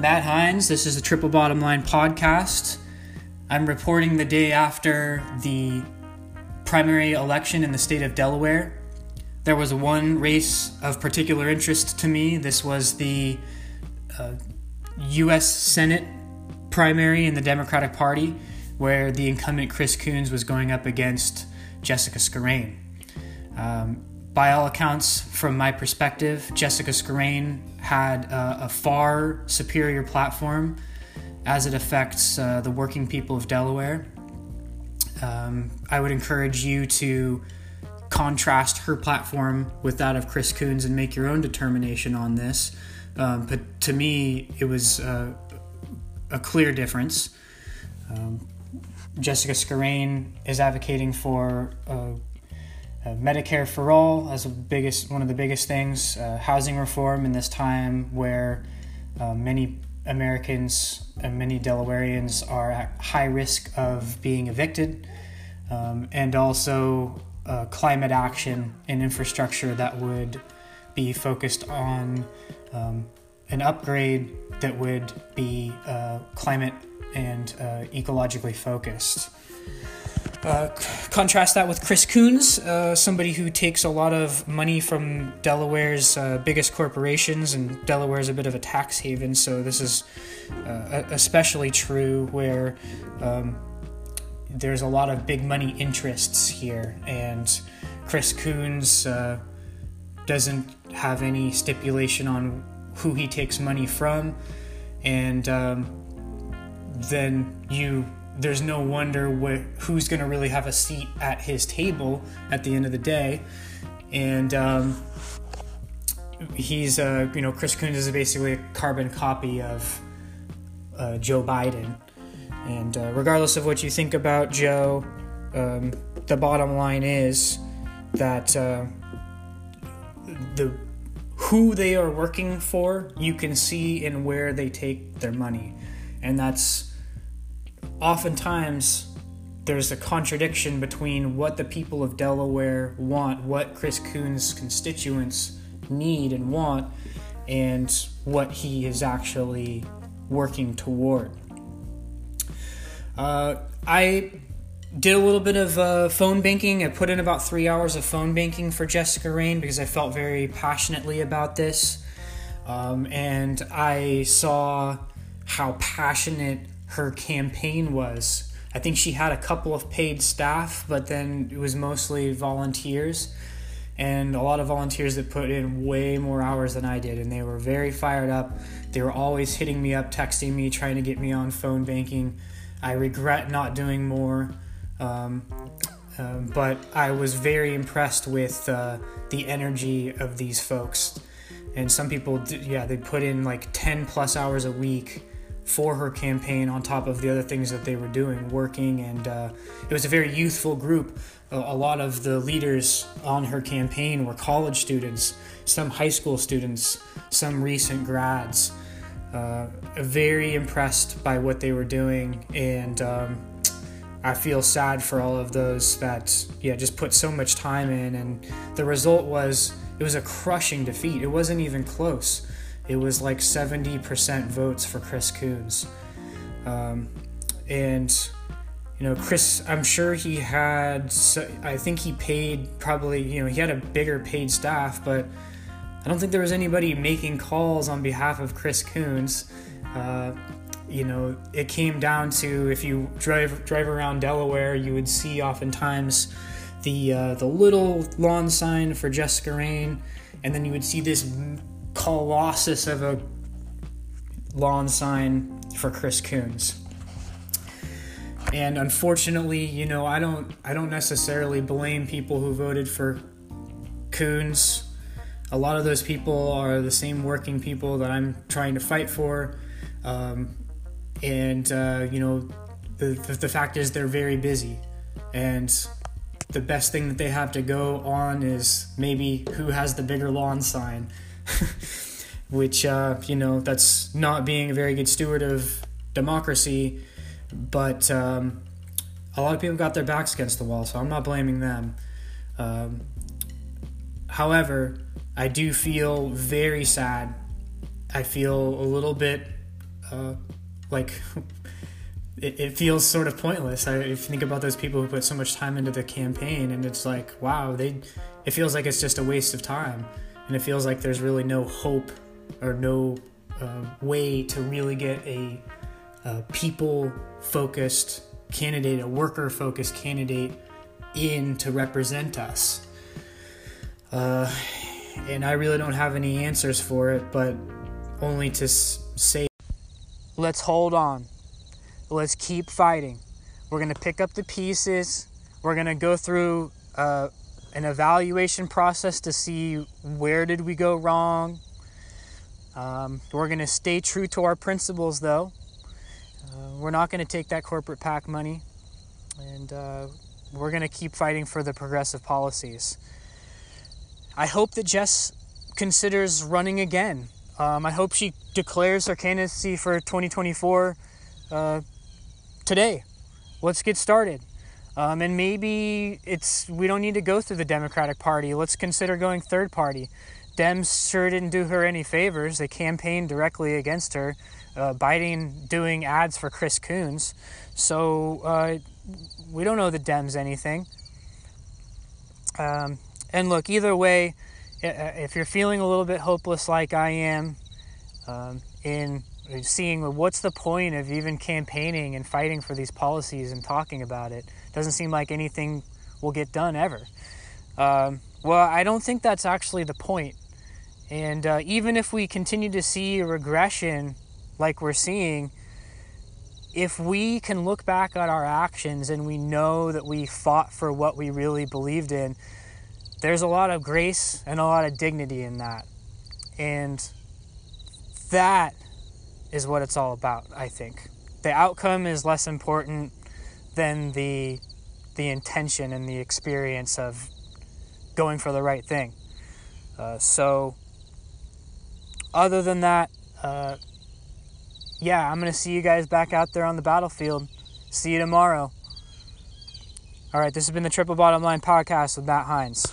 Matt Hines. This is the Triple Bottom Line podcast. I'm reporting the day after the primary election in the state of Delaware. There was one race of particular interest to me. This was the uh, U.S. Senate primary in the Democratic Party, where the incumbent Chris Coons was going up against Jessica Scarane. Um, by all accounts, from my perspective, Jessica Scarane had a, far superior platform as it affects uh, the working people of Delaware. Um, I would encourage you to contrast her platform with that of Chris Coons and make your own determination on this. Um, but to me, it was uh, a clear difference. Um, Jessica Scarane is advocating for uh, Medicare for all as biggest one of the biggest things, uh, housing reform in this time where uh, many Americans and many Delawareans are at high risk of being evicted, um, and also uh, climate action and infrastructure that would be focused on um, an upgrade that would be uh, climate and uh, ecologically focused. Uh, contrast that with Chris Coons, uh, somebody who takes a lot of money from Delaware's uh, biggest corporations, and Delaware is a bit of a tax haven, so this is uh, especially true where um, there's a lot of big money interests here, and Chris Coons uh, doesn't have any stipulation on who he takes money from, and um, then you there's no wonder wh- who's going to really have a seat at his table at the end of the day. And um, he's, uh, you know, Chris Coons is basically a carbon copy of uh, Joe Biden. And uh, regardless of what you think about Joe, um, the bottom line is that uh, the who they are working for, you can see in where they take their money, and that's oftentimes there's a contradiction between what the people of Delaware want, what Chris Coons' constituents need and want, and what he is actually working toward. Uh, I did a little bit of uh, phone banking. I put in about three hours of phone banking for Jessica Scarane because I felt very passionately about this. Um, and I saw how passionate her campaign was. I think she had a couple of paid staff, but then it was mostly volunteers and a lot of volunteers that put in way more hours than I did, and they were very fired up. They were always hitting me up, texting me, trying to get me on phone banking. I regret not doing more, um, um, but I was very impressed with uh, the energy of these folks. And some people, yeah, they put in like 10 plus hours a week for her campaign on top of the other things that they were doing, working, and uh, it was a very youthful group. A, a lot of the leaders on her campaign were college students, some high school students, some recent grads. Uh, very impressed by what they were doing, and um, I feel sad for all of those that yeah just put so much time in, and the result was it was a crushing defeat. It wasn't even close it was like 70% votes for Chris Coons. Um, and, you know, Chris, I'm sure he had, I think he paid probably, you know, he had a bigger paid staff, but I don't think there was anybody making calls on behalf of Chris Coons. Uh, you know, it came down to if you drive drive around Delaware, you would see oftentimes the uh, the little lawn sign for Jessica Scarane, and then you would see this colossus of a lawn sign for Chris Coons. And unfortunately, you know, I don't I don't necessarily blame people who voted for Coons. A lot of those people are the same working people that I'm trying to fight for. Um, and uh, you know, the, the the fact is they're very busy, and the best thing that they have to go on is maybe who has the bigger lawn sign which uh, you know that's not being a very good steward of democracy. But um, a lot of people got their backs against the wall, so I'm not blaming them. Um, however, I do feel very sad. I feel a little bit uh, like it, it feels sort of pointless. I think about those people who put so much time into the campaign, and it's like, wow, they. It feels like it's just a waste of time, and it feels like there's really no hope or no uh, way to really get a, a people-focused candidate, a worker-focused candidate, in to represent us. Uh, and I really don't have any answers for it, but only to s- say, let's hold on let's keep fighting. We're going to pick up the pieces. We're going to go through uh, an evaluation process to see where did we go wrong. Um, we're going to stay true to our principles, though. Uh, we're not going to take that corporate PAC money, and uh, we're going to keep fighting for the progressive policies. I hope that Jess considers running again. Um, I hope she declares her candidacy for 2024 uh, today. Let's get started. Um, and maybe it's we don't need to go through the Democratic Party. Let's consider going third party. Dems sure didn't do her any favors. They campaigned directly against her. Uh, Biden doing ads for Chris Coons. So uh, we don't know the Dems anything. Um, and look, either way, if you're feeling a little bit hopeless like I am um, in seeing what's the point of even campaigning and fighting for these policies and talking about it. Doesn't seem like anything will get done ever. Um, well, I don't think that's actually the point. And uh, even if we continue to see a regression like we're seeing, if we can look back at our actions and we know that we fought for what we really believed in, there's a lot of grace and a lot of dignity in that. And that is what it's all about, I think. The outcome is less important than the the intention and the experience of going for the right thing. Uh, so, other than that, uh, yeah, I'm going to see you guys back out there on the battlefield. See you tomorrow. All right, this has been the Triple Bottom Line podcast with Matt Hines.